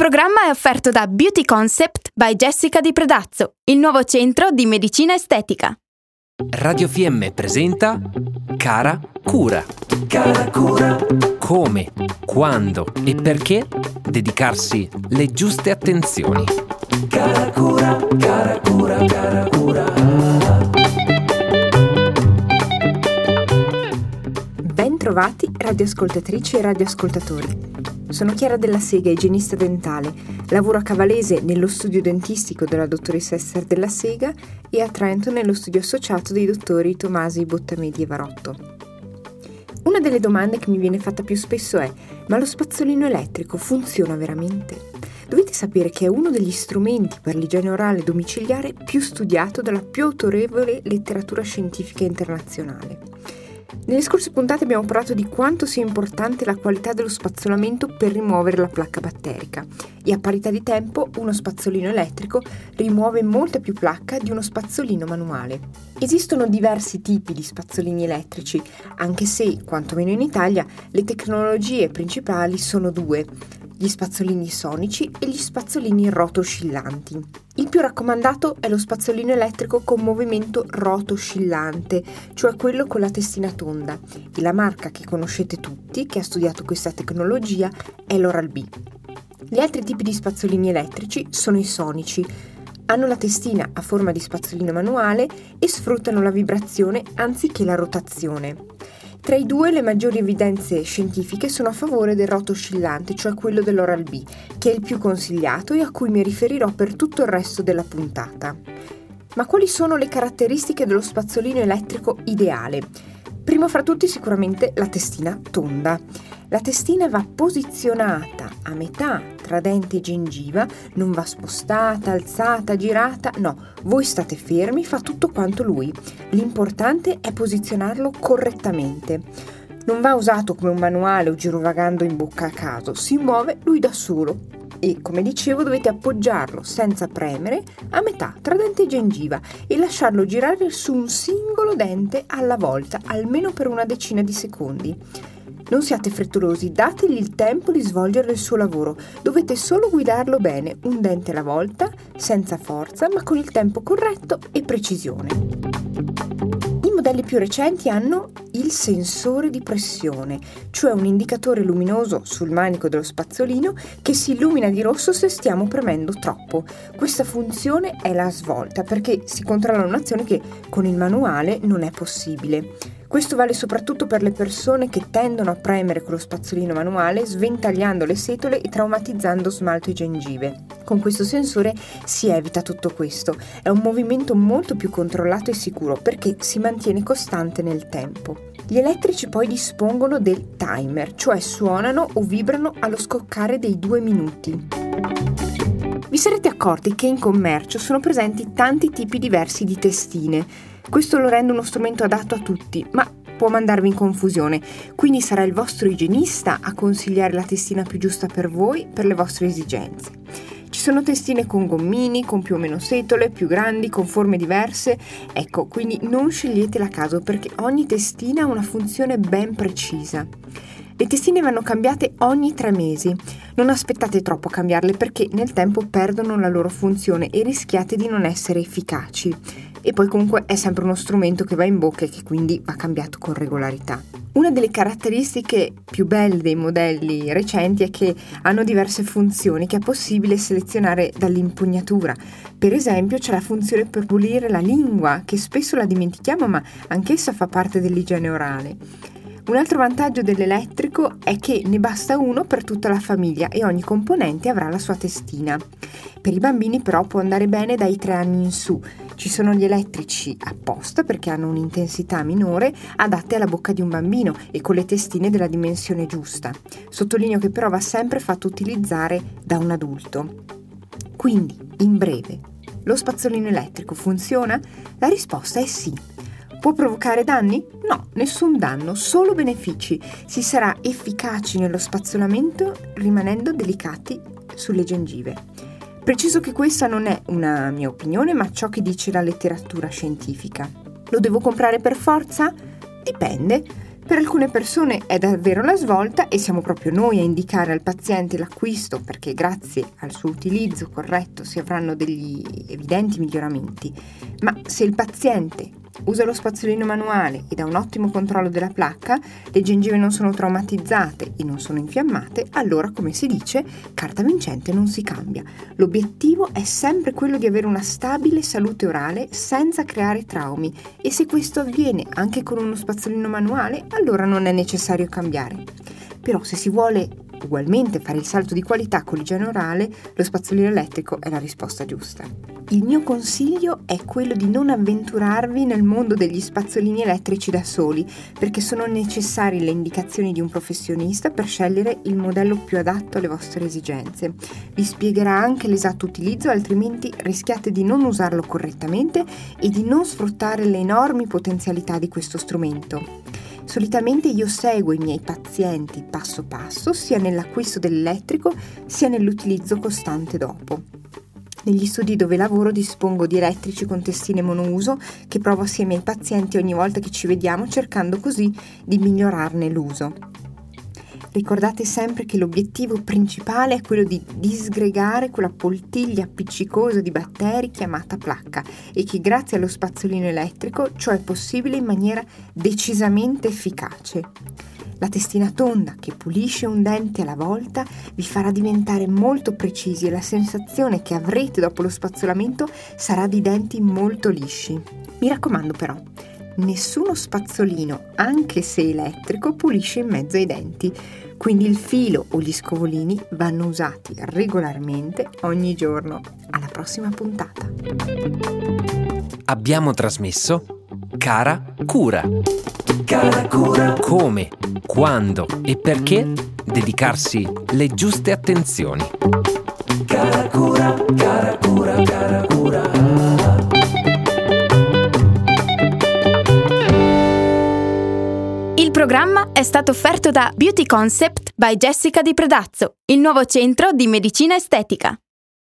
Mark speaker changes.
Speaker 1: programma è offerto da Beauty Concept by Jessica Di Predazzo, il nuovo centro di medicina estetica.
Speaker 2: Radio FM presenta Cara Cura. Cara Cura. Come, quando e perché dedicarsi le giuste attenzioni. Cara Cura, cara Cura, cara Cura.
Speaker 3: Bentrovati radioascoltatrici e radioascoltatori. Sono Chiara della Sega, igienista dentale. Lavoro a Cavalese nello studio dentistico della dottoressa Esther della Sega e a Trento nello studio associato dei dottori Tomasi Bottamedi e Varotto. Una delle domande che mi viene fatta più spesso è: ma lo spazzolino elettrico funziona veramente? Dovete sapere che è uno degli strumenti per l'igiene orale domiciliare più studiato dalla più autorevole letteratura scientifica internazionale. Nelle scorse puntate abbiamo parlato di quanto sia importante la qualità dello spazzolamento per rimuovere la placca batterica e a parità di tempo uno spazzolino elettrico rimuove molta più placca di uno spazzolino manuale. Esistono diversi tipi di spazzolini elettrici, anche se, quantomeno in Italia, le tecnologie principali sono due, gli spazzolini sonici e gli spazzolini rotoscillanti. Il più raccomandato è lo spazzolino elettrico con movimento rotoscillante, cioè quello con la testina tonda, e la marca che conoscete tutti, che ha studiato questa tecnologia, è l'Oral-B. Gli altri tipi di spazzolini elettrici sono i sonici, hanno la testina a forma di spazzolino manuale e sfruttano la vibrazione anziché la rotazione. Tra i due le maggiori evidenze scientifiche sono a favore del roto oscillante, cioè quello dell'Oral-B, che è il più consigliato e a cui mi riferirò per tutto il resto della puntata. Ma quali sono le caratteristiche dello spazzolino elettrico ideale? Primo fra tutti sicuramente la testina tonda. La testina va posizionata a metà tra dente e gengiva, non va spostata, alzata, girata, no, voi state fermi, fa tutto quanto lui. L'importante è posizionarlo correttamente. Non va usato come un manuale o girovagando in bocca a caso, si muove lui da solo. E come dicevo dovete appoggiarlo senza premere a metà tra dente e gengiva e lasciarlo girare su un singolo dente alla volta, almeno per una decina di secondi. Non siate frettolosi, dategli il tempo di svolgere il suo lavoro. Dovete solo guidarlo bene, un dente alla volta, senza forza, ma con il tempo corretto e precisione. I modelli più recenti hanno il sensore di pressione, cioè un indicatore luminoso sul manico dello spazzolino che si illumina di rosso se stiamo premendo troppo. Questa funzione è la svolta perché si controlla un'azione che con il manuale non è possibile. Questo vale soprattutto per le persone che tendono a premere con lo spazzolino manuale, sventagliando le setole e traumatizzando smalto e gengive. Con questo sensore si evita tutto questo. È un movimento molto più controllato e sicuro perché si mantiene costante nel tempo. Gli elettrici poi dispongono del timer, cioè suonano o vibrano allo scoccare dei due minuti. Vi sarete accorti che in commercio sono presenti tanti tipi diversi di testine questo lo rende uno strumento adatto a tutti, ma può mandarvi in confusione, quindi sarà il vostro igienista a consigliare la testina più giusta per voi, per le vostre esigenze. Ci sono testine con gommini, con più o meno setole, più grandi, con forme diverse. Ecco, quindi non sceglietela a caso perché ogni testina ha una funzione ben precisa. Le testine vanno cambiate ogni tre mesi. Non aspettate troppo a cambiarle perché nel tempo perdono la loro funzione e rischiate di non essere efficaci e poi comunque è sempre uno strumento che va in bocca e che quindi va cambiato con regolarità. Una delle caratteristiche più belle dei modelli recenti è che hanno diverse funzioni che è possibile selezionare dall'impugnatura. Per esempio c'è la funzione per pulire la lingua, che spesso la dimentichiamo ma anch'essa fa parte dell'igiene orale. Un altro vantaggio dell'elettrico è che ne basta uno per tutta la famiglia e ogni componente avrà la sua testina. Per i bambini però può andare bene dai 3 anni in su. Ci sono gli elettrici apposta perché hanno un'intensità minore adatte alla bocca di un bambino e con le testine della dimensione giusta. Sottolineo che però va sempre fatto utilizzare da un adulto. Quindi, in breve, lo spazzolino elettrico funziona? La risposta è sì. Può provocare danni? No, nessun danno, solo benefici. Si sarà efficaci nello spazzolamento rimanendo delicati sulle gengive. Preciso che questa non è una mia opinione, ma ciò che dice la letteratura scientifica. Lo devo comprare per forza? Dipende. Per alcune persone è davvero la svolta e siamo proprio noi a indicare al paziente l'acquisto perché grazie al suo utilizzo corretto si avranno degli evidenti miglioramenti. Ma se il paziente usa lo spazzolino manuale ed ha un ottimo controllo della placca, le gengive non sono traumatizzate e non sono infiammate, allora, come si dice, carta vincente non si cambia. L'obiettivo è sempre quello di avere una stabile salute orale senza creare traumi e se questo avviene anche con uno spazzolino manuale, allora non è necessario cambiare. Però se si vuole ugualmente fare il salto di qualità con l'igiene orale, lo spazzolino elettrico è la risposta giusta. Il mio consiglio è quello di non avventurarvi nel mondo degli spazzolini elettrici da soli, perché sono necessarie le indicazioni di un professionista per scegliere il modello più adatto alle vostre esigenze. Vi spiegherà anche l'esatto utilizzo, altrimenti rischiate di non usarlo correttamente e di non sfruttare le enormi potenzialità di questo strumento. Solitamente io seguo i miei pazienti passo passo, sia nell'acquisto dell'elettrico sia nell'utilizzo costante dopo. Negli studi dove lavoro dispongo di elettrici con testine monouso che provo assieme ai pazienti ogni volta che ci vediamo cercando così di migliorarne l'uso. Ricordate sempre che l'obiettivo principale è quello di disgregare quella poltiglia appiccicosa di batteri chiamata placca e che grazie allo spazzolino elettrico ciò è possibile in maniera decisamente efficace. La testina tonda che pulisce un dente alla volta vi farà diventare molto precisi e la sensazione che avrete dopo lo spazzolamento sarà di denti molto lisci. Mi raccomando però, nessuno spazzolino, anche se elettrico, pulisce in mezzo ai denti, quindi il filo o gli scovolini vanno usati regolarmente ogni giorno. Alla prossima puntata.
Speaker 2: Abbiamo trasmesso Cara Cura. Cara Cura. Come, quando e perché dedicarsi le giuste attenzioni. Cara Cura,
Speaker 1: è stato offerto da Beauty Concept by Jessica Di Predazzo, il nuovo centro di medicina estetica.